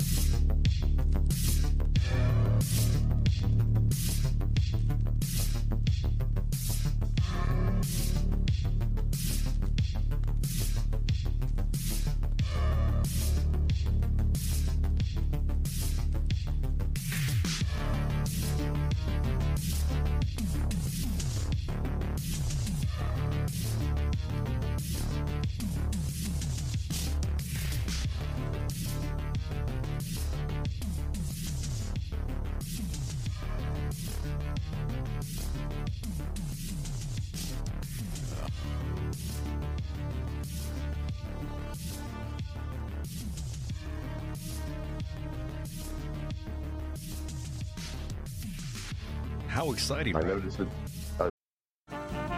Thank you. How exciting! I know this is.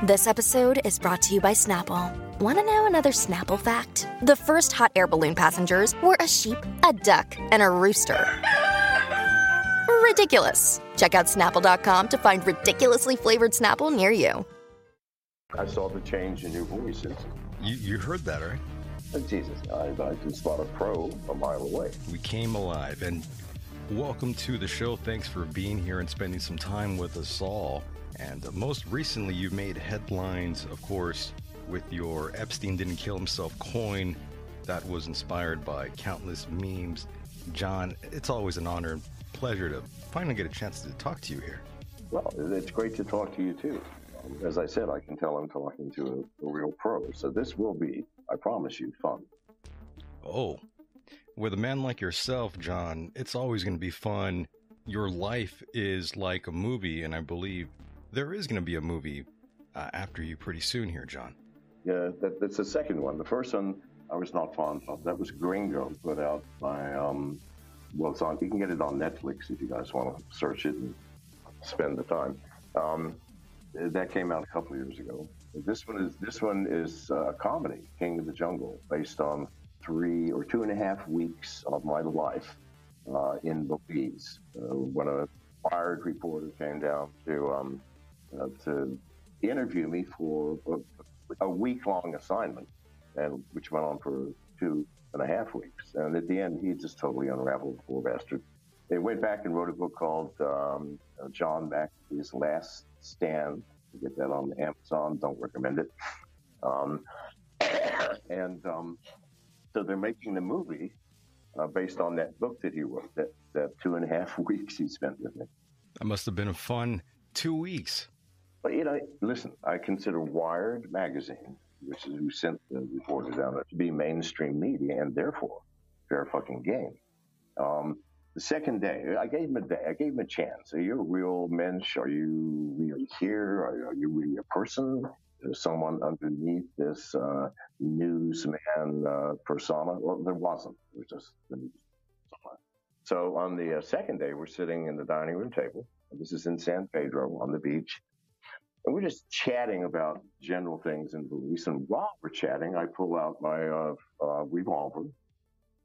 This episode is brought to you by Snapple. Want to know another Snapple fact? The first hot air balloon passengers were a sheep, a duck, and a rooster. Ridiculous. Check out snapple.com to find ridiculously flavored Snapple near you. I saw the change in your voices. You, you heard that, right? Oh, Jesus, I, I just thought a pro a mile away. We came alive. And welcome to the show. Thanks for being here and spending some time with us all. And uh, most recently, you made headlines, of course, with your Epstein didn't kill himself coin that was inspired by countless memes. John, it's always an honor and pleasure to finally get a chance to talk to you here. Well, it's great to talk to you too. As I said, I can tell I'm talking to a, a real pro. So this will be, I promise you, fun. Oh, with a man like yourself, John, it's always going to be fun. Your life is like a movie, and I believe there is going to be a movie uh, after you pretty soon here, John. Yeah, that, that's the second one. The first one I was not fond of. That was Gringo, put out by, um, well, it's on, you can get it on Netflix if you guys want to search it and spend the time. Um, that came out a couple of years ago. This one is this one is uh, a comedy, King of the Jungle, based on three or two and a half weeks of my life uh, in Belize uh, when a fired reporter came down to um, uh, to interview me for a, a week long assignment, and which went on for two and a half weeks. And at the end, he just totally unraveled, the poor bastard. They went back and wrote a book called um, John McAfee's Last Stand. You get that on Amazon. Don't recommend it. Um, and um, so they're making the movie uh, based on that book that he wrote, that, that two and a half weeks he spent with me. That must have been a fun two weeks. But, you know, listen, I consider Wired magazine, which is who sent the reporter down there, to be mainstream media and therefore fair fucking game. Um, the second day, I gave him a day. I gave him a chance. Are you a real mensch? Are you really here? Are, are you really a person? There's someone underneath this uh, newsman uh, persona. Well, there wasn't. It was just the news. So on the uh, second day, we're sitting in the dining room table. This is in San Pedro on the beach. And we're just chatting about general things in Belize. And while we're chatting, I pull out my uh, uh, revolver,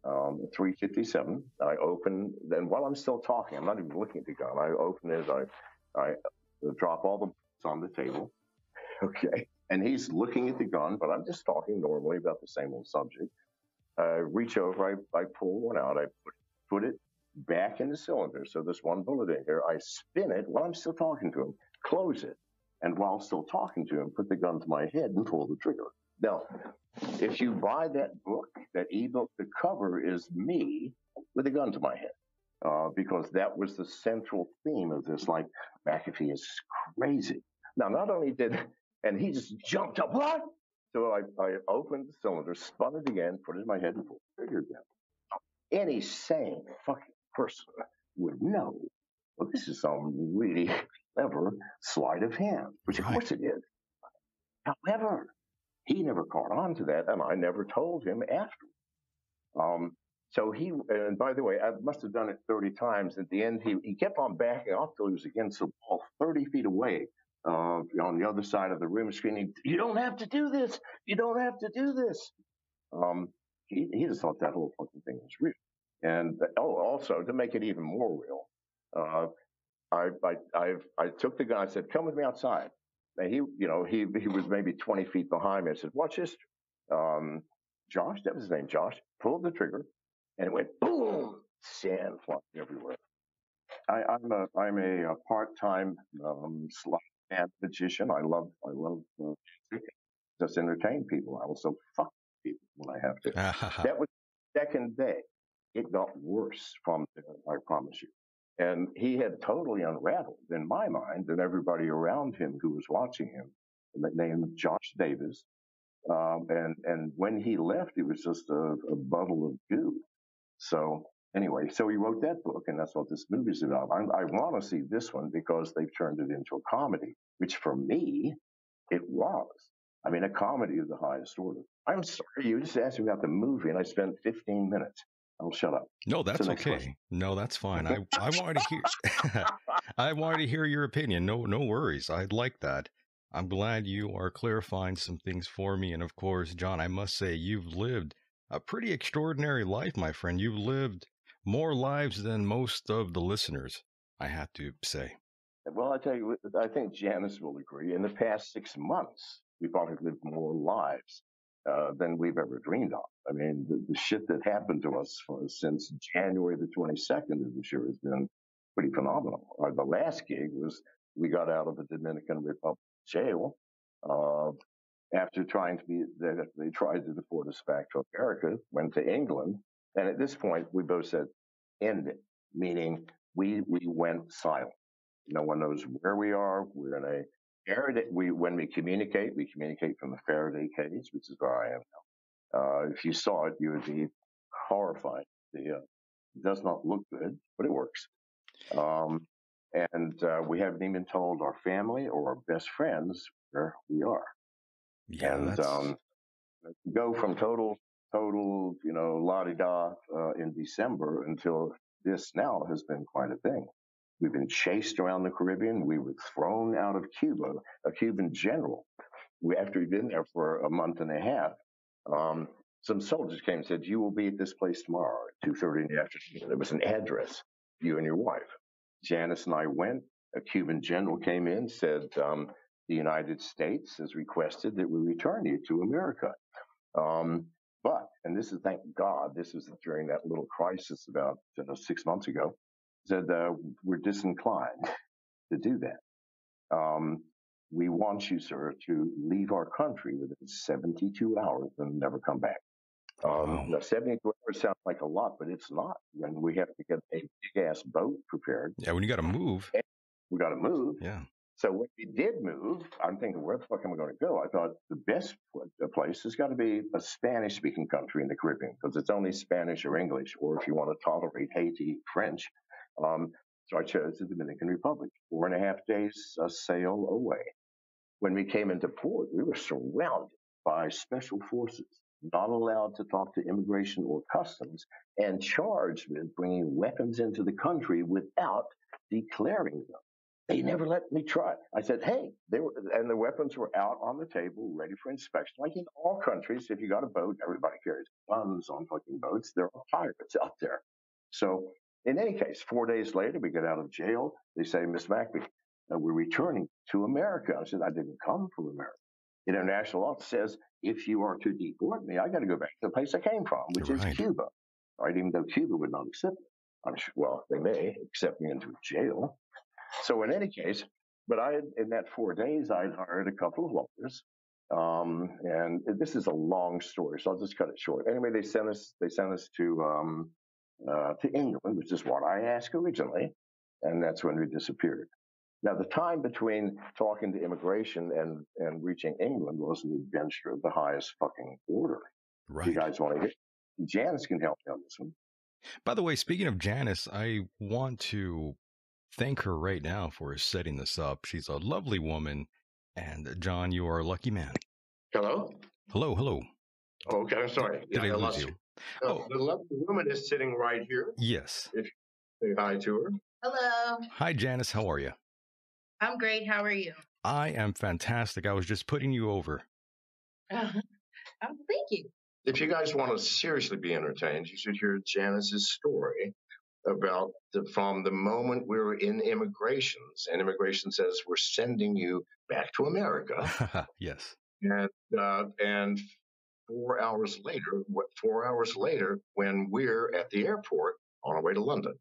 um, 357. I open, and while I'm still talking, I'm not even looking at the gun. I open it, I, I drop all the bullets on the table. Okay. And he's looking at the gun, but I'm just talking normally about the same old subject. I reach over, I, I pull one out, I put, put it back in the cylinder. So there's one bullet in here. I spin it while I'm still talking to him, close it, and while still talking to him, put the gun to my head and pull the trigger. Now, if you buy that book, that ebook, the cover is me with a gun to my head. Uh, because that was the central theme of this. Like, McAfee is crazy. Now, not only did and he just jumped up. What? So I, I opened the cylinder, spun it again, put it in my head, and pulled the trigger again. Any sane fucking person would know. Well, this is some really clever sleight of hand, which of Right. course it is. However, he never caught on to that, and I never told him after. Um, so he, and by the way, I must have done it 30 times. At the end, he, he kept on backing off till he was against the wall, 30 feet away, uh, on the other side of the room, screaming, "You don't have to do this! You don't have to do this!" Um, he, he just thought that whole fucking thing was real. And oh, also to make it even more real, uh, I, I, I've, I took the guy. I said, "Come with me outside." And he, you know, he he was maybe 20 feet behind me. I said, "Watch this." Um, Josh, that was his name. Josh pulled the trigger, and it went boom. sand flying everywhere. I, I'm a I'm a, a part-time um, sleight magician. I love I love uh, just entertain people. I also fuck people when I have to. that was the second day. It got worse from there, I promise you. And he had totally unraveled in my mind and everybody around him who was watching him, named Josh Davis. Um, and, and when he left, he was just a, a bubble of goo. So anyway, so he wrote that book, and that's what this movie's about. I, I want to see this one because they've turned it into a comedy, which for me, it was. I mean, a comedy of the highest order. I'm sorry, you just asked me about the movie, and I spent 15 minutes. I'll shut up. No, that's okay. Question. No, that's fine. I, I wanted to hear. I wanted to hear your opinion. No, no worries. I like that. I'm glad you are clarifying some things for me. And of course, John, I must say you've lived a pretty extraordinary life, my friend. You've lived more lives than most of the listeners. I have to say. Well, I tell you, I think Janice will agree. In the past six months, we've probably lived more lives uh, than we've ever dreamed of. I mean, the, the shit that happened to us for, since January the 22nd of this year has been pretty phenomenal. Our, the last gig was we got out of the Dominican Republic jail uh, after trying to be, they, they tried to deport us back to America, went to England. And at this point, we both said, end it, meaning we, we went silent. No one knows where we are. We're in a Faraday, we, when we communicate, we communicate from the Faraday cage, which is where I am now. Uh, if you saw it, you would be horrified. The, uh, it does not look good, but it works. Um, and uh, we haven't even told our family or our best friends where we are. Yeah, and um, go from total, total, you know, la di da uh, in December until this now has been quite a thing. We've been chased around the Caribbean. We were thrown out of Cuba, a Cuban general, we, after we'd been there for a month and a half. Um, some soldiers came and said, you will be at this place tomorrow at 2.30 in the afternoon. There was an address, you and your wife. Janice and I went. A Cuban general came in, said, um, the United States has requested that we return you to America. Um, and this is thank God, this was during that little crisis about uh, six months ago said uh, we're disinclined to do that. Um, we want you, sir, to leave our country within 72 hours and never come back. Um, wow. 72 hours sounds like a lot, but it's not when we have to get a big ass boat prepared. Yeah, when you got to move. We got to move. Yeah. So when we did move, I'm thinking, where the fuck am I going to go? I thought the best place has got to be a Spanish speaking country in the Caribbean because it's only Spanish or English, or if you want to tolerate Haiti, French. Um, so I chose the Dominican Republic, four and a half days a sail away. When we came into port, we were surrounded by special forces, not allowed to talk to immigration or customs, and charged with bringing weapons into the country without declaring them. They never let me try. I said, hey, they were, and the weapons were out on the table, ready for inspection. Like in all countries, if you got a boat, everybody carries guns on fucking boats. There are pirates out there. So in any case, four days later, we get out of jail. They say, Miss McAfee, uh, we're returning to America. I said, I didn't come from America. International law says, if you are to deport me, I got to go back to the place I came from, which right. is Cuba. Right? Even though Cuba would not accept me. I'm sure, well, they may accept me into jail. So in any case, but I had, in that four days, I'd hired a couple of lawyers. Um, and this is a long story, so I'll just cut it short. Anyway, they sent us, they sent us to, um, uh, to England, which is what I asked originally, and that's when we disappeared. Now, the time between talking to immigration and, and reaching England was an adventure of the highest fucking order. Right. You guys want to hear? Janice can help me on this one. By the way, speaking of Janice, I want to thank her right now for setting this up. She's a lovely woman. And uh, John, you are a lucky man. Hello? Hello, hello. Oh, okay, I'm sorry. Did yeah, I, I lose you? Uh, oh, the lovely woman is sitting right here. Yes. If you say hi to her. Hello. Hi, Janice. How are you? I'm great. How are you? I am fantastic. I was just putting you over. Uh-huh. oh, thank you. If you guys want to seriously be entertained, you should hear Janice's story about the, from the moment we were in immigrations, and immigration says we're sending you back to America. yes. And uh, and four hours later, four hours later, when we're at the airport, on our way to London.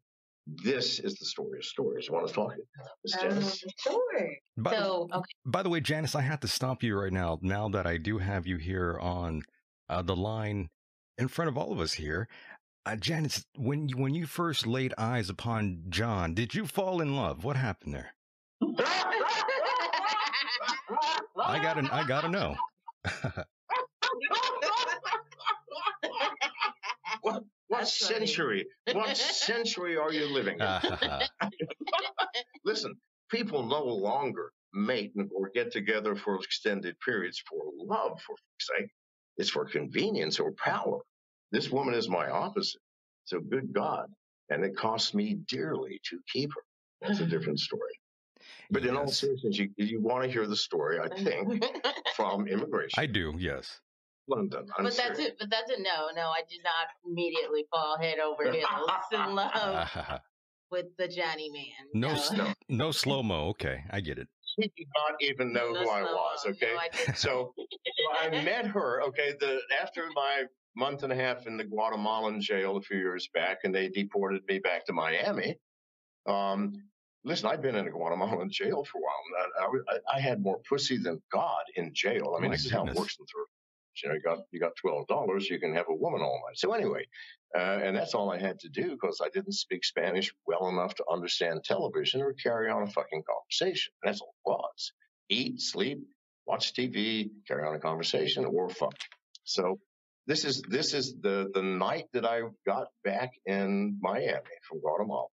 This is the story of stories. You want to talk it? Miss Um, Janice? sure. By, So, okay. by the way, Janice, I have to stop you right now. Now that I do have you here on uh, the line in front of all of us here, uh, Janice, when you, when you first laid eyes upon John, did you fall in love? What happened there? I gotta I gotta know. What That's funny. century? What century are you living in? Listen, people no longer mate or get together for extended periods for love, for fuck's sake. It's for convenience or power. This woman is my opposite. So good God. And it cost me dearly to keep her. That's a different story. But in all seriousness, you, you want to hear the story, I think, from immigration. I do, yes. London. I'm but that's it. But that's a no. No, I did not immediately fall head over heels in love with the Johnny man. no, no, s- no slow mo. Okay, I get it. She did not even know No who I slow-mo. was, okay? No, I didn't. So I met her, okay, the after my month and a half in the Guatemalan jail a few years back, and they deported me back to Miami. Um, listen, I've been in a Guatemalan jail for a while. I, I, I had more pussy than God in jail. I mean, My this is how it works in third. You know, you got you got twelve dollars, you can have a woman all night. So anyway, uh, and that's all I had to do because I didn't speak Spanish well enough to understand television or carry on a fucking conversation. That's all it was. Eat, sleep, watch TV, carry on a conversation, or fuck. So this is this is the the night that I got back in Miami from Guatemala.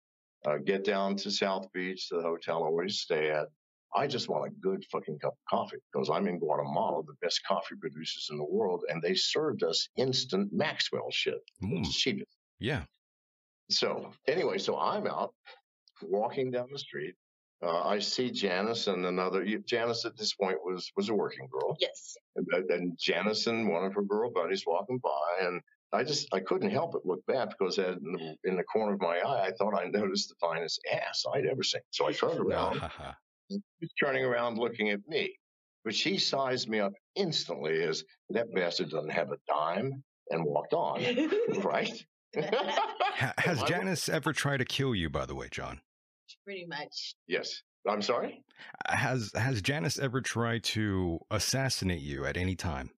Uh, get down to South Beach, the hotel I always stay at. I just want a good fucking cup of coffee because I'm in Guatemala, the best coffee producers in the world, and they served us instant Maxwell shit. Mm, It's cheapest. yeah. So anyway, so I'm out walking down the street. Uh, I see Janice and another. Janice at this point was was a working girl, Yes. and, and Janice and one of her girl buddies walking by, and I just I couldn't help but look back because in the, in the corner of my eye I thought I noticed the finest ass I'd ever seen. So I turned around, turning around looking at me, but she sized me up instantly as that bastard doesn't have a dime and walked on, right? Has Janice ever tried to kill you? By the way, John, Pretty much. Yes. I'm sorry. has has Janice ever tried to assassinate you at any time?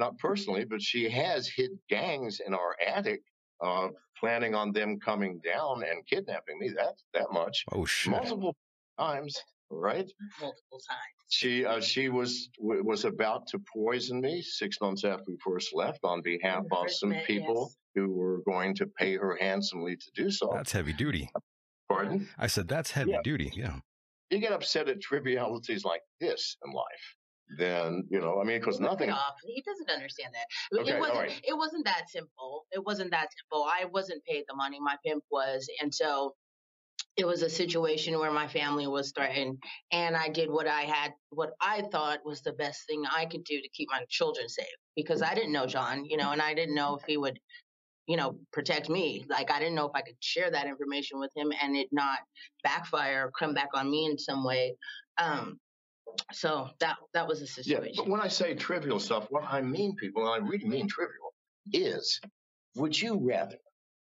not personally, but she has hid gangs in our attic, uh, planning on them coming down and kidnapping me. That that much, Oh shit! multiple times, right? Multiple times. She uh, she was w- was about to poison me six months after we first left on behalf of some met, people yes. who were going to pay her handsomely to do so. That's heavy duty. Pardon? I said that's heavy Yeah. duty. Yeah. You get upset at trivialities like this in life, then you know. I mean, because nothing. off. He doesn't understand that. Okay, it wasn't. right. It wasn't that simple. It wasn't that simple. I wasn't paid the money. My pimp was, and so it was a situation where my family was threatened, and I did what I had, what I thought was the best thing I could do to keep my children safe because I didn't know John, you know, and I didn't know if he would. You know, protect me. Like I didn't know if I could share that information with him and it not backfire or come back on me in some way. Um, so that that was a Yeah, situation. but when I say trivial stuff, what I mean, people, and I really mean trivial, is would you rather?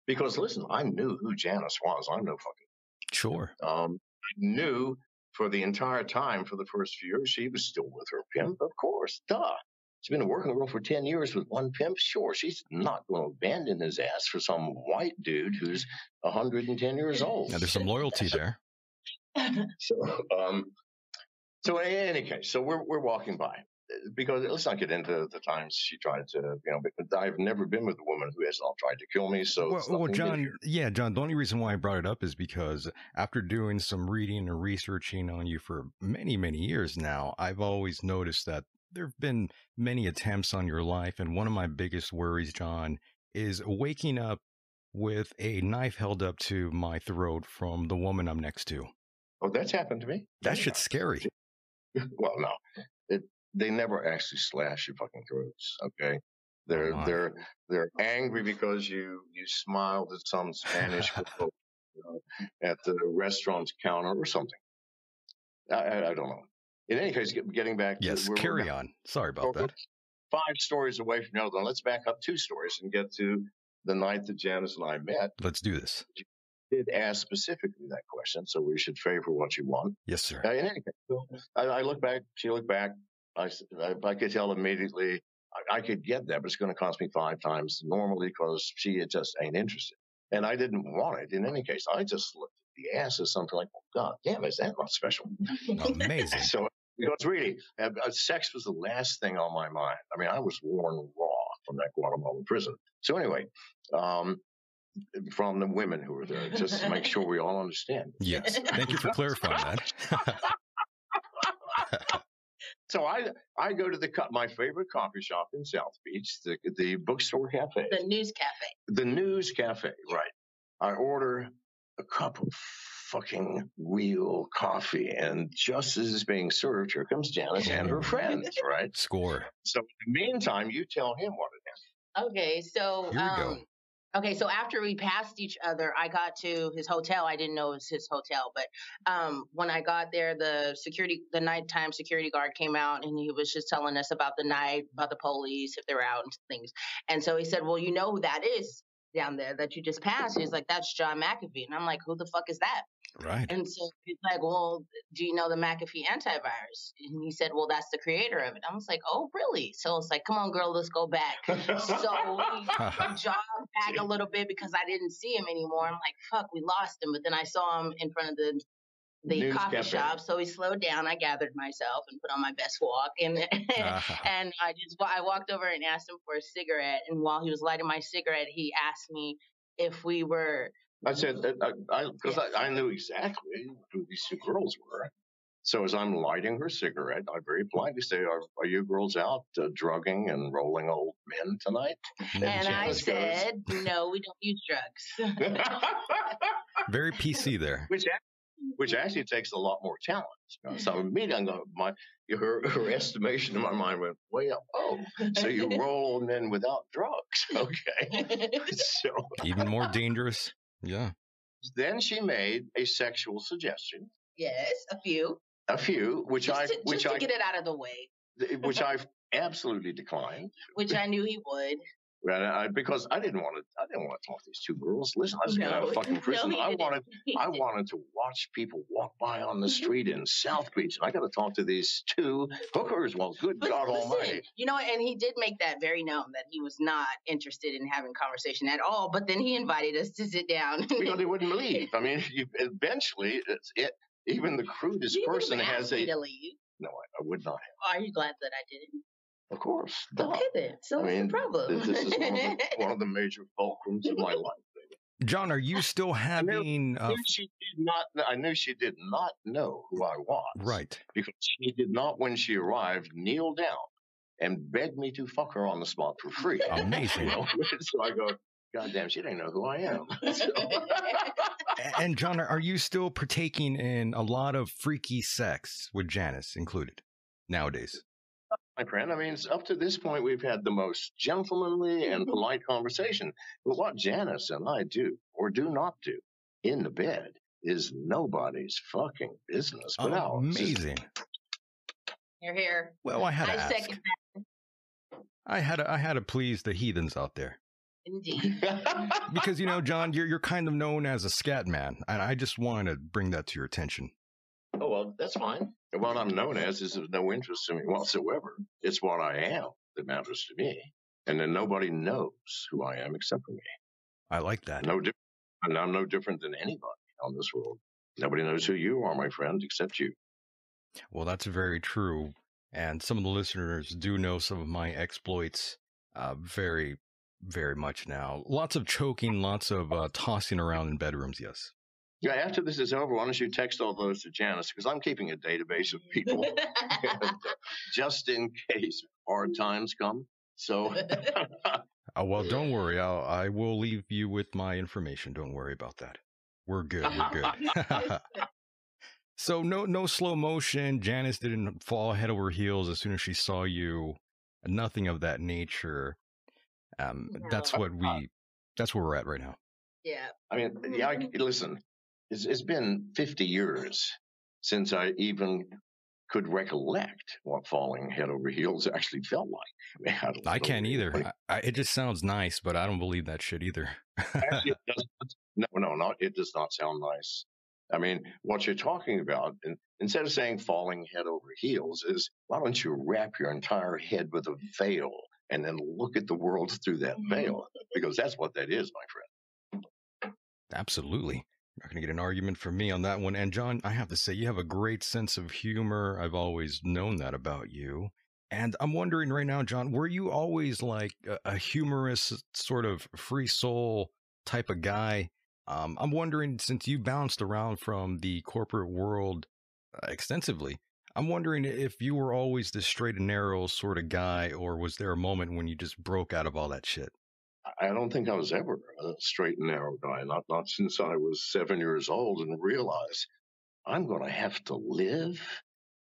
Because listen, I knew who Janice was. I'm no fucking. Sure. Um, I knew for the entire time, for the first few years, she was still with her pimp. Of course, duh. She's been a working girl for 10 years with one pimp. Sure, she's not going to abandon his ass for some white dude who's 110 years old. Now there's some loyalty there. So, um, so in any case, so we're we're walking by because let's not get into the times she tried to, you know. But I've never been with a woman who has not tried to kill me. So, Well, well, John, yeah, John, the only reason why I brought it up is because after doing some reading and researching on you for many, many years now, I've always noticed that there have been many attempts on your life. And one of my biggest worries, John, is waking up with a knife held up to my throat from the woman I'm next to. oh, that's happened to me. That Yeah. shit's scary. well, no, it, they never actually slash your fucking throats. Okay, they're my. they're they're angry because you you smiled at some Spanish girl, you know, at the restaurant's counter or something. I, I don't know. In any case, getting back to Yes, carry now. on. Sorry about that. Five stories away from the other one. Let's back up two stories and get to the night that Janice and I met, Let's do this. did ask specifically that question. So we should favor what you want. Yes, sir. In any case, so I, I look back, she looked back. I I could tell immediately I, I could get that, but it's going to cost me five times normally because she just ain't interested. And I didn't want it in any case. I just looked at the ass as something like, oh, God damn, is that not special? Amazing. So because really, uh, uh, sex was the last thing on my mind. I mean, I was worn raw from that Guatemalan prison. So anyway, um, from the women who were there, just to make sure we all understand. Yes. Thank you for clarifying that. So I I go to the co- my favorite coffee shop in South Beach, the the bookstore cafe, the news cafe. the News Cafe. Right. I order a cup of fucking real coffee, and just as it's being served, here comes Janice and her friends. Right. Score. So in the meantime, you tell him what it is. Okay, so Here we go. um, okay, so after we passed each other, I got to his hotel. I didn't know it was his hotel, but um, when I got there, the security, the nighttime security guard came out and he was just telling us about the night, about the police if they're out and things. And so he said, "Well, you know who that is down there that you just passed?" He's like, "That's John McAfee," and I'm like, "Who the fuck is that?" Right. And so he's like, Well, do you know the McAfee antivirus? And he said, Well, that's the creator of it. I was like, Oh, really? So it's like, Come on, girl, let's go back. So we jogged back a little bit because I didn't see him anymore. I'm like, Fuck, we lost him. But then I saw him in front of the the News coffee cafe. shop. So he slowed down. I gathered myself and put on my best walk. And Ah. and I just I walked over and asked him for a cigarette. And while he was lighting my cigarette, he asked me if we were I said that I because I, I, knew exactly who these two girls were. So as I'm lighting her cigarette, I very politely say, "Are, are you girls out uh, drugging and rolling old men tonight?" and I Janice goes- said, No, we don't use drugs. Very PC there. which ac- which mm-hmm. actually takes a lot more talent. So mm-hmm. immediately, I'm going, my her her estimation in my mind went way up. Oh, so you roll old men without drugs? Okay. so Even more dangerous. Yeah. then she made a sexual suggestion, yes, a few. a few, which just I to, which just to I get it out of the way, which I absolutely declined. which I knew he would. I, because I didn't want to, I didn't want to talk to these two girls. Listen, I was going No, to fucking prison. he I wanted, I wanted to watch people walk by on the mm-hmm. street in South Beach, and I got to talk to these two hookers. Well, good But God listen, Almighty! you know, and he did make that very known that he was not interested in having conversation at all. But then he invited us to sit down. Because they wouldn't leave. I mean, you, eventually, it's it. Even the crudest person has a. to leave. No, I, I would not. Are you glad that I didn't? Of course, duh. Okay then. So I what's mean, the problem? This, this is one of, the, one of the major fulcrums of my life. John, are you still having I uh, knew she did not. I knew she did not know who I was. right? because she did not, when she arrived, kneel down and beg me to fuck her on the spot for free. You Amazing. know? so I go, God damn, she didn't know who I am. So- And John, are you still partaking in a lot of freaky sex with Janice included nowadays? My friend, I mean, it's up to this point, we've had the most gentlemanly and polite conversation. But what Janice and I do or do not do in the bed is nobody's fucking business. Oh, but ours. Amazing. You're here. Well, I had to I ask. second I had to, I had to please the heathens out there indeed. because you know, John, you're you're kind of known as a scat man, and I just wanted to bring that to your attention. Oh, well, that's fine. What I'm known as is of no interest to me whatsoever. It's what I am that matters to me. And then nobody knows who I am except for me. I like that. No different. And I'm no different than anybody on this world. Nobody knows who you are, my friend, except you. Well, that's very true. And some of the listeners do know some of my exploits uh, very, very much now. Lots of choking, lots of uh, tossing around in bedrooms, yes. Yeah, after this is over, why don't you text all those to Janice? Because I'm keeping a database of people just in case hard times come. So, Uh, well, don't worry. I'll, I will leave you with my information. Don't worry about that. We're good. We're good. so no, no slow motion. Janice didn't fall head over heels as soon as she saw you. Nothing of that nature. Um, That's what we. That's where we're at right now. yeah. I mean, yeah, I, listen, it's, it's been 50 years since I even could recollect what falling head over heels actually felt like. I, I can't either. I, I, it just sounds nice, but I don't believe that shit either. actually, no, no, no, it does not sound nice. I mean, what you're talking about, and instead of saying falling head over heels, is why don't you wrap your entire head with a veil and then look at the world through that mm-hmm. veil? Because that's what that is, my friend. Absolutely not going to get an argument from me on that one. And John, I have to say, you have a great sense of humor. I've always known that about you. And I'm wondering right now, John, were you always like a, a humorous, sort of free soul type of guy? Um, I'm wondering, since you bounced around from the corporate world uh, extensively, I'm wondering if you were always this straight and narrow sort of guy, or was there a moment when you just broke out of all that shit? I don't think I was ever a straight and narrow guy, not, not since I was seven years old and realized I'm going to have to live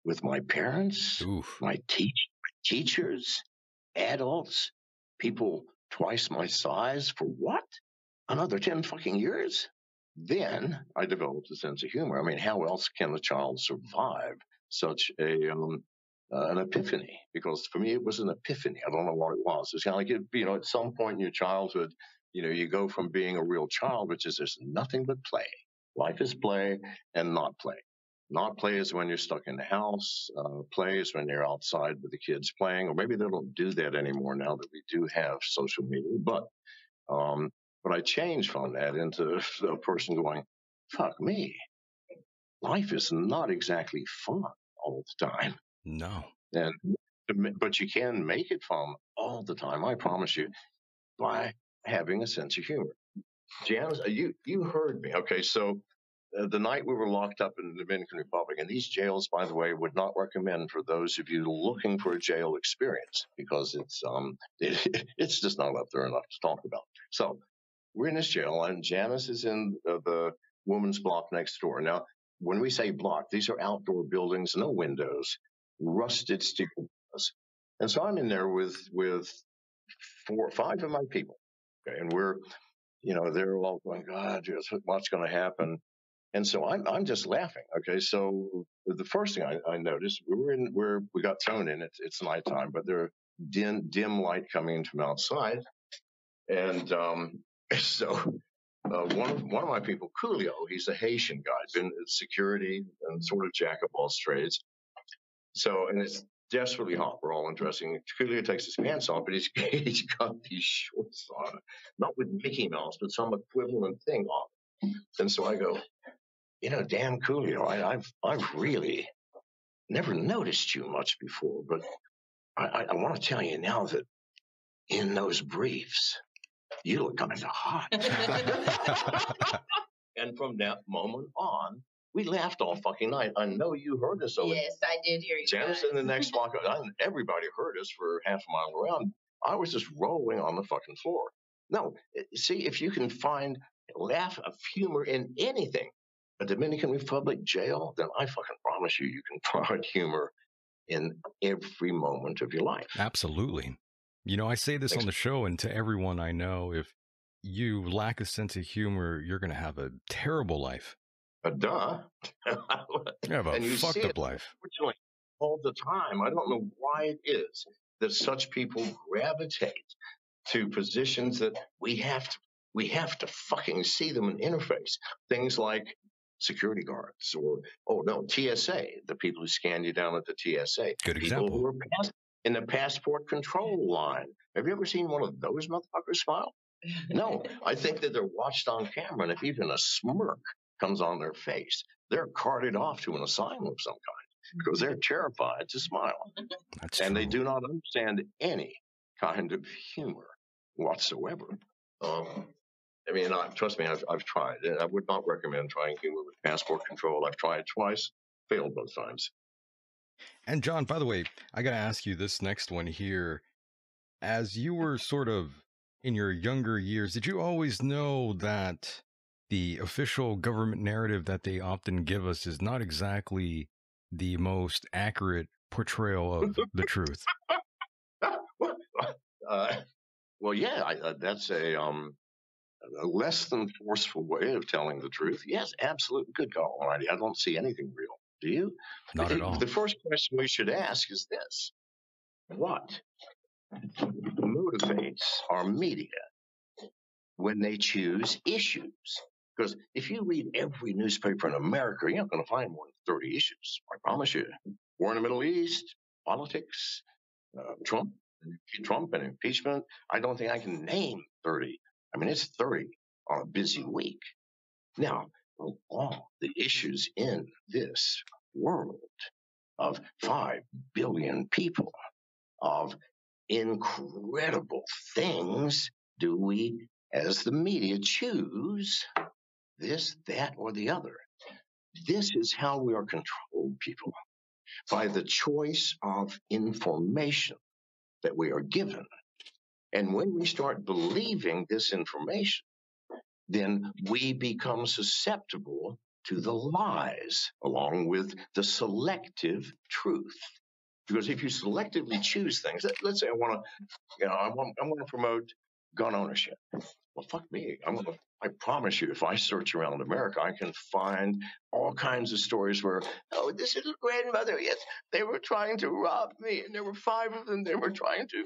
with my parents, Oof. my teach, teachers, adults, people twice my size for what? Another 10 fucking years? Then I developed a sense of humor. I mean, how else can a child survive such a um, uh, an epiphany because for me it was an epiphany. I don't know what it was. It's kind of like you know at some point in your childhood, you know, you go from being a real child, which is there's nothing but play. Life is play and not play. Not play is when you're stuck in the house. Uh, play is when you're outside with the kids playing, or maybe they don't do that anymore now that we do have social media. But um, but I changed from that into a person going, "Fuck me, life is not exactly fun all the time." No. And but you can make it fun all the time. I promise you, by having a sense of humor. Janice, uh, you you heard me. Okay, so uh, the night we were locked up in the Dominican Republic, and these jails, by the way, would not recommend for those of you looking for a jail experience because it's um it, it's just not up there enough to talk about. So we're in this jail, and Janice is in uh, the woman's block next door. Now, when we say block, these are outdoor buildings, no windows rusted steel bars. And so I'm in there with with four or five of my people. Okay, and we're, you know, they're all going, God, what's going to happen? And so I'm I'm just laughing. Okay, so the first thing I, I noticed, we were in where we got thrown in. It's it's nighttime, but there dim dim light coming in from outside, and um, so uh, one of one of my people, Coolio, he's a Haitian guy, been security and sort of jack of all trades. So, and it's desperately hot. We're all undressing. Coolio takes his pants off, but he's, he's got these shorts on, not with Mickey Mouse, but some equivalent thing on. And so I go, you know, damn Coolio, I, I've, I've really never noticed you much before, but I, I, I want to tell you now that in those briefs, you look kind of hot. and from that moment on, we laughed all fucking night. I know you heard us. Over yes, I did hear you. Janice in the next block, everybody heard us for half a mile around. I was just rolling on the fucking floor. No, eh, see if you can find laugh of humor in anything. A Dominican Republic jail, then I fucking promise you, you can find humor in every moment of your life. Absolutely. You know, I say this Thanks. on the show and to everyone I know if you lack a sense of humor, you're going to have a terrible life. Uh, duh. yeah, but and you fucked up life. All the time. I don't know why it is that such people gravitate to positions that we have to we have to fucking see them in interface. Things like security guards or oh no, TSA, the people who scan you down at the TSA. Good people example. who are pass- in the passport control line. Have you ever seen one of those motherfuckers smile? No, I think that they're watched on camera, and if even a smirk comes on their face, they're carted off to an asylum of some kind because they're terrified to smile. That's and true. they do not understand any kind of humor whatsoever. Um, I mean, I, trust me, I've, I've tried. I would not recommend trying humor with passport control. I've tried twice, failed both times. And John, by the way, I got to ask you this next one here. As you were sort of in your younger years, did you always know that the official government narrative that they often give us is not exactly the most accurate portrayal of the truth. uh, well, yeah, I, uh, that's a, um, a less than forceful way of telling the truth. Yes, absolutely. Good God Almighty, I don't see anything real Do you? Not at all. The first question we should ask is this What motivates our media when they choose issues? Because if you read every newspaper in America, you're not going to find more than 30 issues. I promise you. War in the Middle East, politics, uh, Trump, Trump and impeachment. I don't think I can name 30. I mean, it's 30 on a busy week. Now, of all the issues in this world of 5 billion people, of incredible things, do we, as the media, choose this, that, or the other? This is how we are controlled, people, by the choice of information that we are given. And when we start believing this information, then we become susceptible to the lies along with the selective truth. Because if you selectively choose things, let, us say I want to, you know, I want, I want to promote gun ownership. Well, fuck me. I'm gonna. I promise you, if I search around America, I can find all kinds of stories where, oh, this is little grandmother, yes, they were trying to rob me, and there were five of them. They were trying to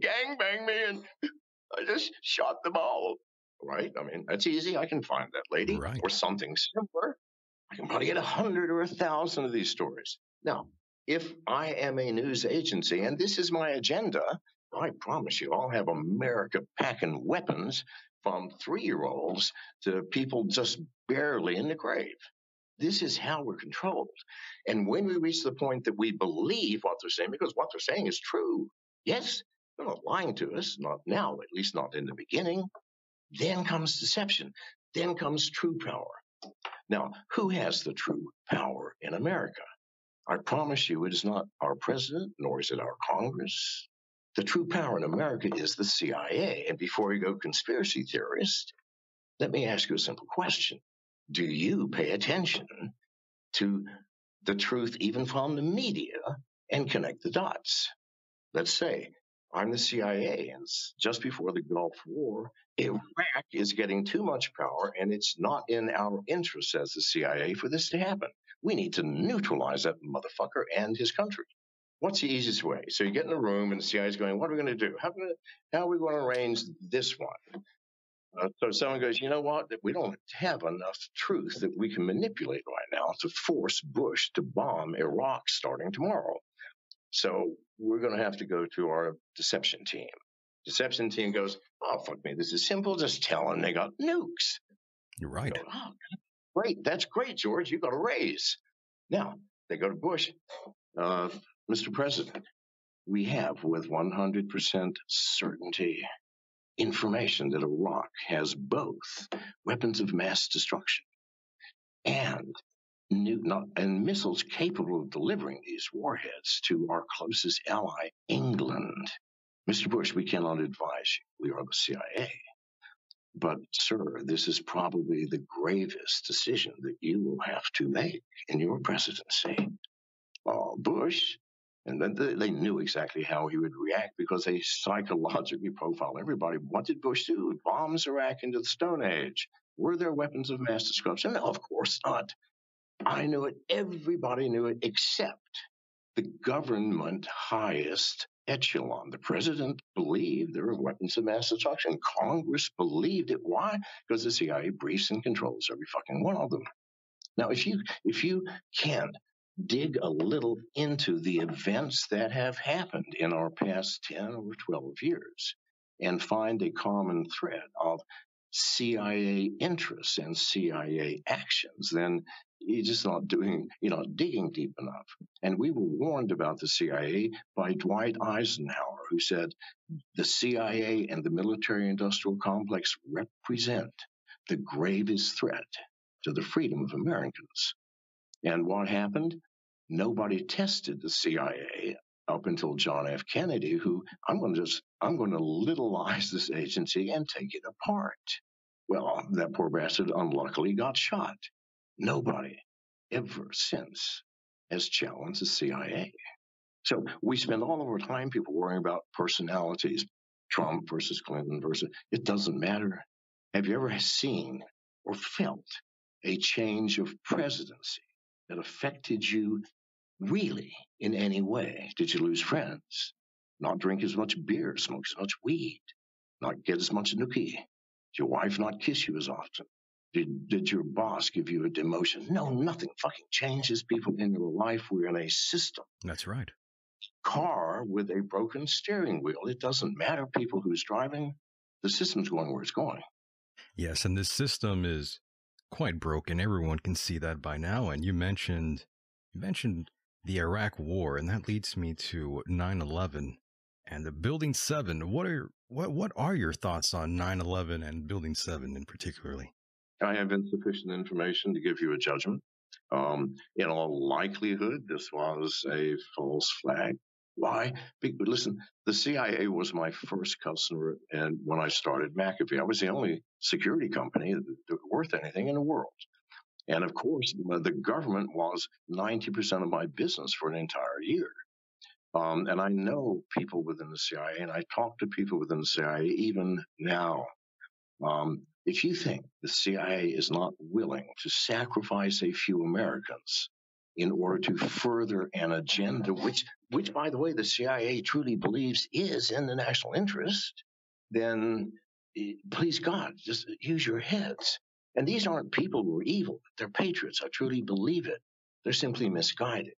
gang bang me, and I just shot them all right? I mean, that's easy. I can find that lady right. or something similar. I can probably get a hundred or a thousand of these stories. Now, if I am a news agency and this is my agenda, I promise you, I'll have America packing weapons from three year olds to people just barely in the grave. This is how we're controlled. And when we reach the point that we believe what they're saying, because what they're saying is true, yes, they're not lying to us, not now, at least not in the beginning. Then comes deception. Then comes true power. Now, who has the true power in America? I promise you it is not our president, nor is it our Congress. The true power in America is the CIA. And before you go conspiracy theorist, let me ask you a simple question. Do you pay attention to the truth even from the media and connect the dots? Let's say I'm the CIA. And just before the Gulf War, Iraq is getting too much power, and it's not in our interest as the CIA for this to happen. We need to neutralize that motherfucker and his country. What's the easiest way? So you get in a room, and the CIA is going, What are we going to do? How, how are we going to arrange this one? Uh, so someone goes, you know what? We don't have enough truth that we can manipulate right now to force Bush to bomb Iraq starting tomorrow. So we're going to have to go to our deception team. Deception team goes, oh, fuck me. This is simple. Just tell them they got nukes. You're right. Go, oh, great. That's great, George. You got a raise. Now they go to Bush. Uh, Mr. President, we have with 100% certainty information that Iraq has both weapons of mass destruction and new, not, and missiles capable of delivering these warheads to our closest ally, England. Mr. Bush, we cannot advise you. We are the CIA. But, sir, this is probably the gravest decision that you will have to make in your presidency. Uh, Bush, and then they knew exactly how he would react because they psychologically profiled everybody. What did Bush do? Bombs Iraq into the Stone Age. Were there weapons of mass destruction? No, of course not. I knew it. Everybody knew it except the government highest echelon. The president believed there were weapons of mass destruction. Congress believed it. Why? Because the CIA briefs and controls every fucking one of them. Now, if you if you can dig a little into the events that have happened in our past 10 or 12 years and find a common thread of CIA interests and CIA actions, then you're just not doing, you know, digging deep enough. And we were warned about the CIA by Dwight Eisenhower, who said the CIA and the military industrial complex represent the gravest threat to the freedom of Americans. And what happened? Nobody tested the CIA up until John F. Kennedy, who I'm going to just, I'm going to littleize this agency and take it apart. Well, that poor bastard unluckily got shot. Nobody ever since has challenged the CIA. So we spend all of our time, people worrying about personalities, Trump versus Clinton versus, it doesn't matter. Have you ever seen or felt a change of presidency that affected you really in any way? Did you lose friends? Not drink as much beer, smoke as much weed, not get as much nookie? Did your wife not kiss you as often? Did, did your boss give you a demotion? No, nothing fucking changes people in your life. We're in a system. That's right. Car with a broken steering wheel. It doesn't matter people who's driving. The system's going where it's going. Yes, and this system is quite broken. Everyone can see that by now. And you mentioned you mentioned the Iraq War, and that leads me to 9/11 and the Building Seven. What are what what are your thoughts on 9/11 and Building Seven in particularly? I have insufficient information to give you a judgment. Um, in all likelihood, this was a false flag. Why? Because, listen, the CIA was my first customer, and when I started McAfee, I was the only security company worth anything in the world. And of course, the government was 90% of my business for an entire year. Um, and I know people within the CIA, and I talk to people within the CIA even now. Um, if you think the CIA is not willing to sacrifice a few Americans in order to further an agenda, which, which, by the way, the CIA truly believes is in the national interest, then eh, please God, just use your heads. And these aren't people who are evil. They're patriots. I truly believe it. They're simply misguided.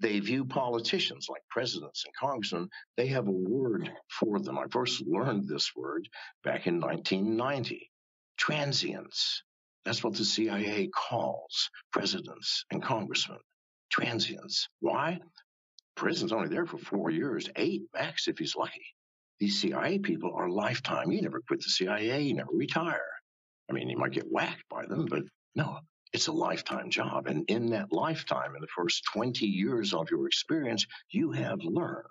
They view politicians like presidents and congressmen. They have a word for them. I first learned this word back in 1990 transients. That's what the CIA calls presidents and congressmen. Transients. Why? President's only there for four years, eight max if he's lucky. These CIA people are lifetime. You never quit the CIA, you never retire. I mean, you might get whacked by them, but no, it's a lifetime job. And in that lifetime, in the first 20 years of your experience, you have learned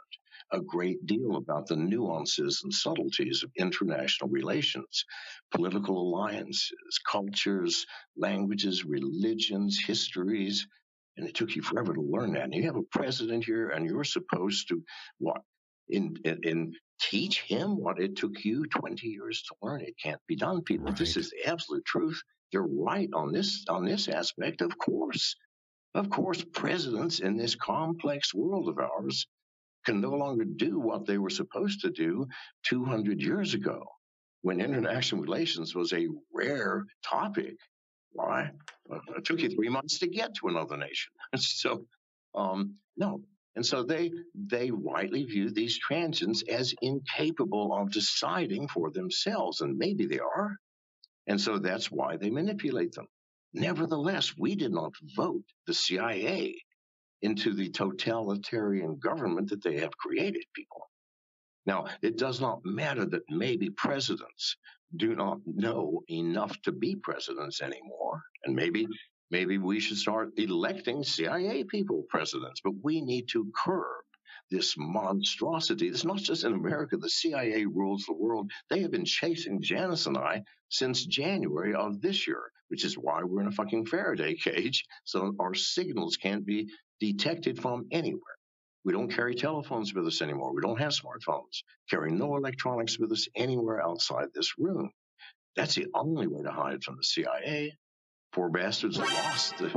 a great deal about the nuances and subtleties of international relations, political alliances, cultures, languages, religions, histories. And it took you forever to learn that. And you have a president here, and you're supposed to what? In, in, in teach him what it took you 20 years to learn. It can't be done, people. Right. This is the absolute truth. You're right on this on this aspect, of course. Of course, presidents in this complex world of ours can no longer do what they were supposed to do 200 years ago when international relations was a rare topic. Why? It took you three months to get to another nation. so, um, no. And so they they rightly view these transients as incapable of deciding for themselves, and maybe they are. And so that's why they manipulate them. Nevertheless, we did not vote the CIA into the totalitarian government that they have created, people. Now, it does not matter that maybe presidents do not know enough to be presidents anymore. And maybe maybe we should start electing CIA people presidents, but we need to curb this monstrosity. It's not just in America. The CIA rules the world. They have been chasing Janice and I since January of this year, which is why we're in a fucking Faraday cage. So our signals can't be detected from anywhere. We don't carry telephones with us anymore. We don't have smartphones. Carry no electronics with us anywhere outside this room. That's the only way to hide from the CIA. Poor bastards lost the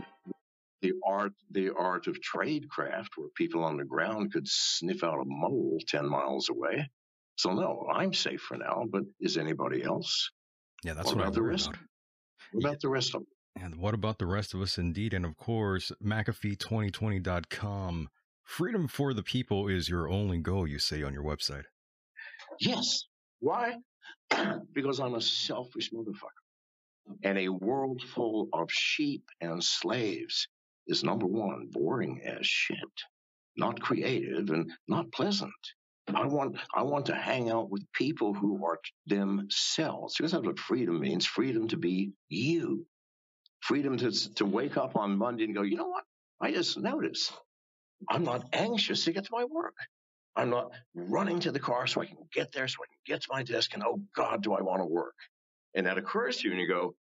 the art the art of tradecraft where people on the ground could sniff out a mole 10 miles away so no i'm safe for now but is anybody else yeah that's what, what about the rest about. what about the rest of them and what about the rest of us indeed and of course mcafee2020.com freedom for the people is your only goal you say on your website yes why because i'm a selfish motherfucker and a world full of sheep and slaves is number one, boring as shit, not creative and not pleasant. I want I want to hang out with people who are themselves. Because that's what freedom means. Freedom to be you. Freedom to to wake up on Monday and go, you know what? I just noticed. I'm not anxious to get to my work. I'm not running to the car so I can get there, so I can get to my desk and oh God, do I want to work? And that occurs to you and you go,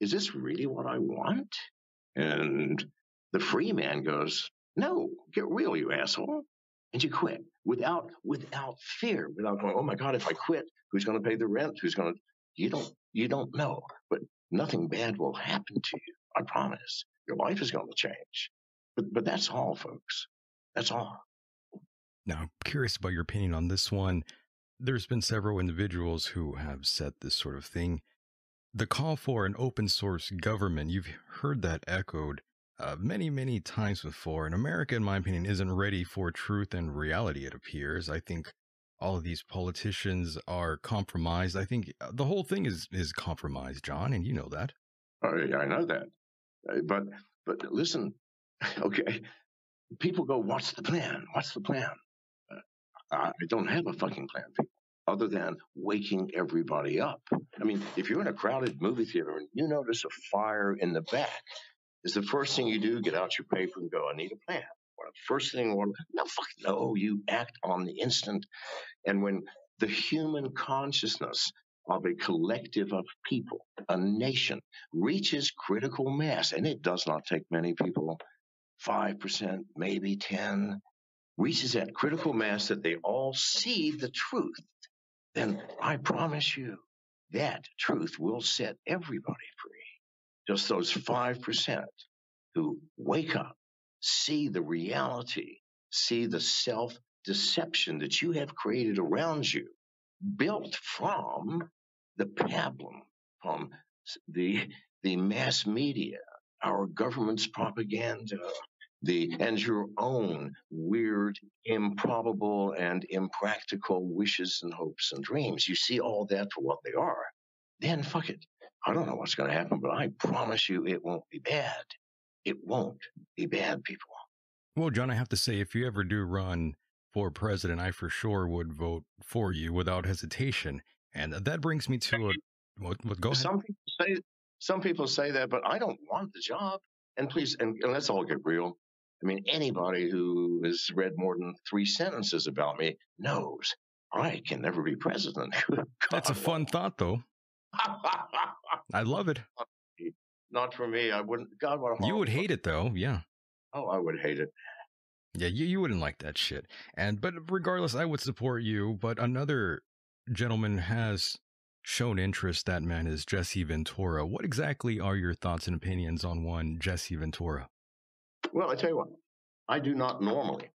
is this really what I want? And the free man goes, no, get real, you asshole. And you quit without, without fear, without going, oh my God, if I quit, who's going to pay the rent? Who's going to, you don't, you don't know, but nothing bad will happen to you. I promise. Your life is going to change. But, but that's all, folks. That's all. Now, I'm curious about your opinion on this one. There's been several individuals who have said this sort of thing. The call for an open source government, you've heard that echoed uh, many, many times before. And America, in my opinion, isn't ready for truth and reality, it appears. I think all of these politicians are compromised. I think uh, the whole thing is, is compromised, John, and you know that. Oh, I know that. But, but listen, okay, people go, what's the plan? What's the plan? Uh, I don't have a fucking plan, people, other than waking everybody up. I mean, if you're in a crowded movie theater and you notice a fire in the back, is the first thing you do get out your paper and go, I need a plan. First thing, no, fuck no, you act on the instant. And when the human consciousness of a collective of people, a nation, reaches critical mass, and it does not take many people, 5%, maybe 10, reaches that critical mass that they all see the truth, then I promise you that truth will set everybody free just those 5% who wake up, see the reality, see the self deception that you have created around you, built from the pablum, from the, the mass media, our government's propaganda, the and your own weird, improbable, and impractical wishes and hopes and dreams. You see all that for what they are. Then fuck it. I don't know what's going to happen, but I promise you it won't be bad. It won't be bad, people. Well, John, I have to say, if you ever do run for president, I for sure would vote for you without hesitation. And that brings me to a. What, what, go ahead. Some people say some people say that, but I don't want the job. And please, and, and let's all get real. I mean, anybody who has read more than three sentences about me knows I can never be president. That's a fun thought, though. I love it. Not for me. I wouldn't. God, what a hard you would hate it though. Yeah. Oh, I would hate it. Yeah, you, you wouldn't like that shit. And but regardless, I would support you. But another gentleman has shown interest. That man is Jesse Ventura. What exactly are your thoughts and opinions on one Jesse Ventura? Well, I tell you what, I do not normally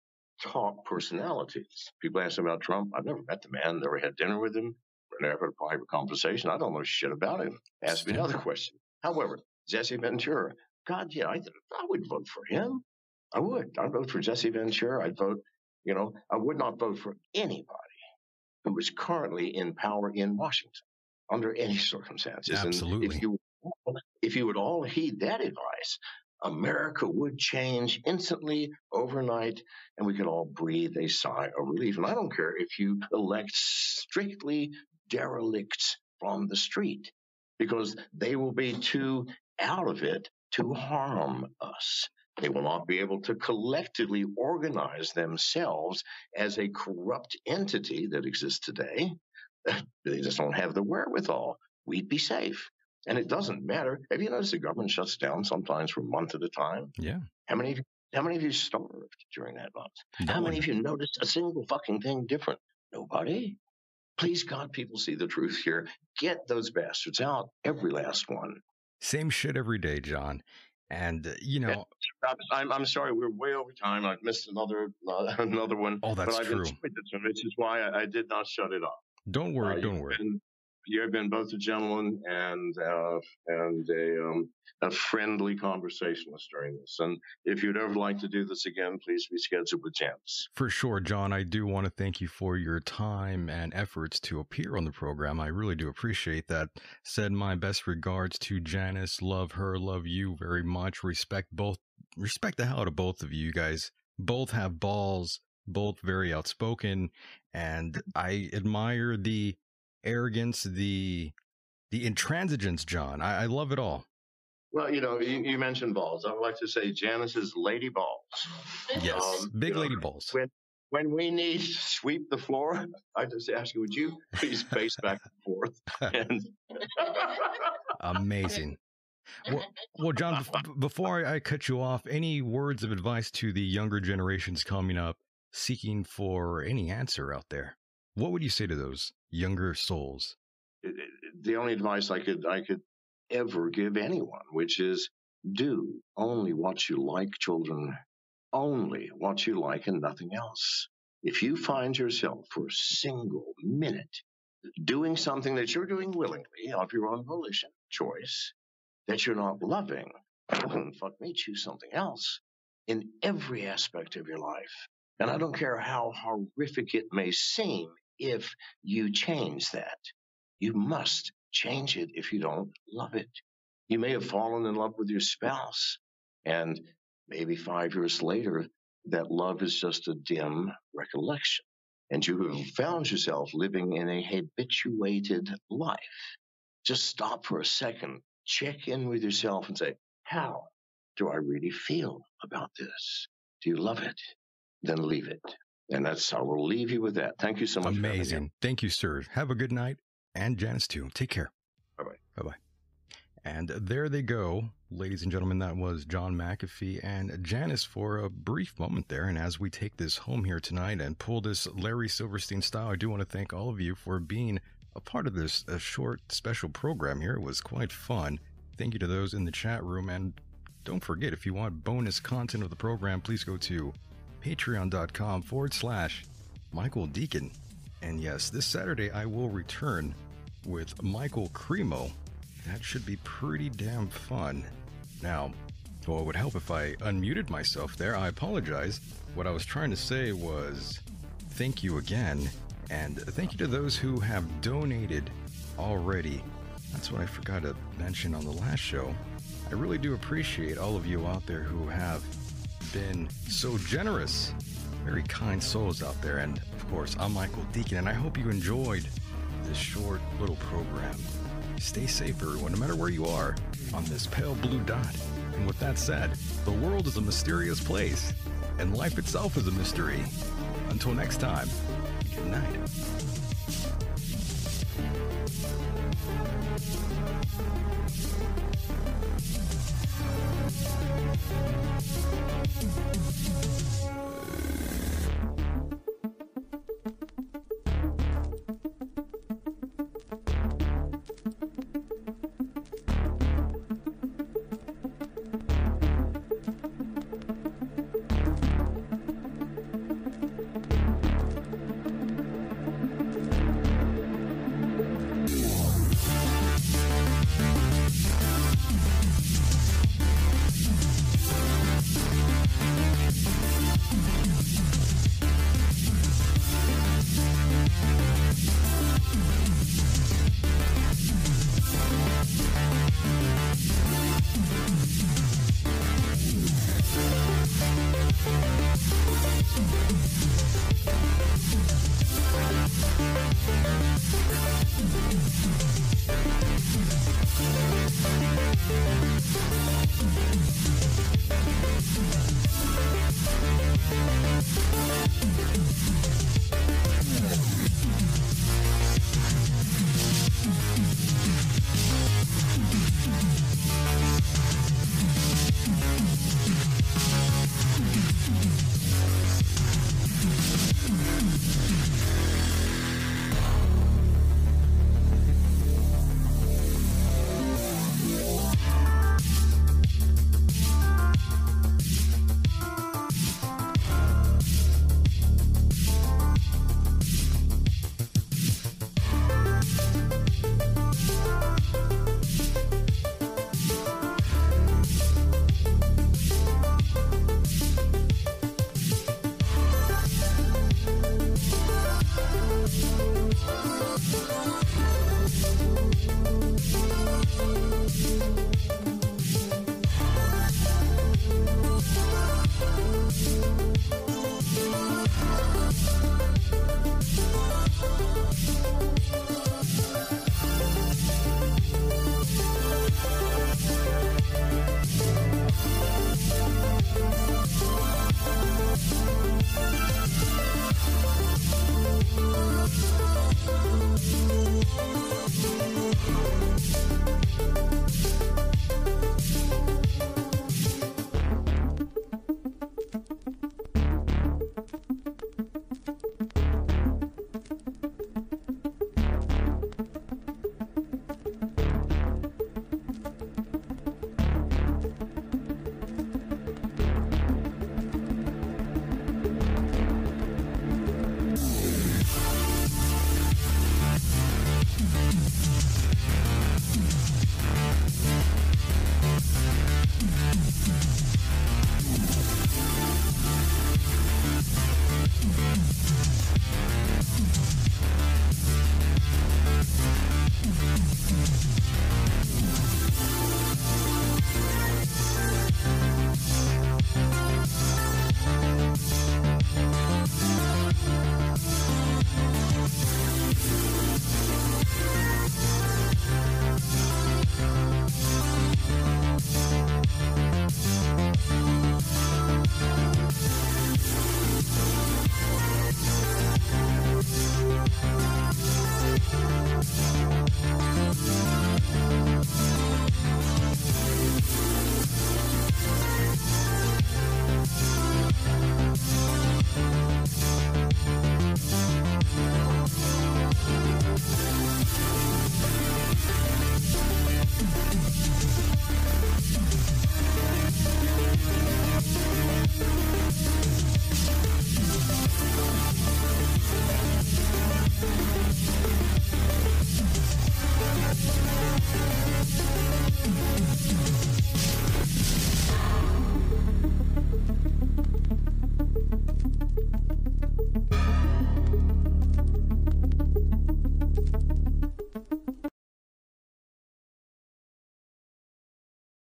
talk personalities. People ask about Trump. I've never met the man, never had dinner with him never had a private conversation. I don't know shit about him. Ask me another question. However, Jesse Ventura, God, yeah, I, I would vote for him. I would. I'd vote for Jesse Ventura. I'd vote, you know, I would not vote for anybody who is currently in power in Washington under any circumstances. Absolutely. And if you, if you would all heed that advice, America would change instantly overnight and we could all breathe a sigh of relief. And I don't care if you elect strictly derelicts from the street because they will be too out of it to harm us. They will not be able to collectively organize themselves as a corrupt entity that exists today. They just don't have the wherewithal. We'd be safe. And it doesn't matter. Have you noticed the government shuts down sometimes for a month at a time? Yeah. How many of you, how many of you starved during that month? No how many of you noticed a single fucking thing different? Nobody. Please God, people see the truth here. Get those bastards out, every last one. Same shit every day, John. And uh, you know, I'm, I'm sorry, we're way over time. I've missed another uh, another one. Oh, that's but I've true. this, which is why I, I did not shut it off. don't worry, Uh, don't worry. been- you have been both a gentleman and uh, and a um, a friendly conversationalist during this. And if you'd ever like to do this again, please reschedule with Janice. For sure, John, I do want to thank you for your time and efforts to appear on the program. I really do appreciate that. Said my best regards to Janice. Love her, love you very much. Respect both, respect the hell out of both of you. You guys both have balls, both very outspoken, and I admire the arrogance, the the intransigence, John. I, I love it all. Well, you know, you, you mentioned balls. I would like to say Janice's lady balls. Yes, Um, big you know, lady balls. When when we need to sweep the floor, I just ask you, would you please pace back and forth? And Amazing. Well, well, John, bef- before I cut you off, any words of advice to the younger generations coming up seeking for any answer out there? What would you say to those younger souls? the only advice I could I could ever give anyone, which is Do only what you like, children. Only what you like and nothing else. If you find yourself for a single minute doing something that you're doing willingly of your own volition, choice, that you're not loving, fuck me, choose something else in every aspect of your life. And I don't care how horrific it may seem if you change that. You must change it if you don't love it. You may have fallen in love with your spouse, and maybe five years later, that love is just a dim recollection. And you have found yourself living in a habituated life. Just stop for a second, check in with yourself and say, How do I really feel about this? Do you love it? Then leave it. And that's how we'll leave you with that. Thank you so much. Amazing. Thank you, sir. Have a good night. And Janice, too. Take care. Bye bye. Bye bye. And there they go, ladies and gentlemen. That was John McAfee and Janice for a brief moment there. And as we take this home here tonight and pull this Larry Silverstein style, I do want to thank all of you for being a part of this a short special program here. It was quite fun. Thank you to those in the chat room. And don't forget, if you want bonus content of the program, please go to patreon.com forward slash Michael Decon. And yes, this Saturday I will return with Michael Cremo. That should be pretty damn fun. Now, well, it would help if I unmuted myself there. I apologize. What I was trying to say was thank you again, and thank you to those who have donated already. That's what I forgot to mention on the last show. I really do appreciate all of you out there who have been so generous. Very kind souls out there. And of course, I'm Michael Decon, and I hope you enjoyed this short little program. Stay safe, everyone, no matter where you are on this pale blue dot. And with that said, the world is a mysterious place, and life itself is a mystery. Until next time, good night.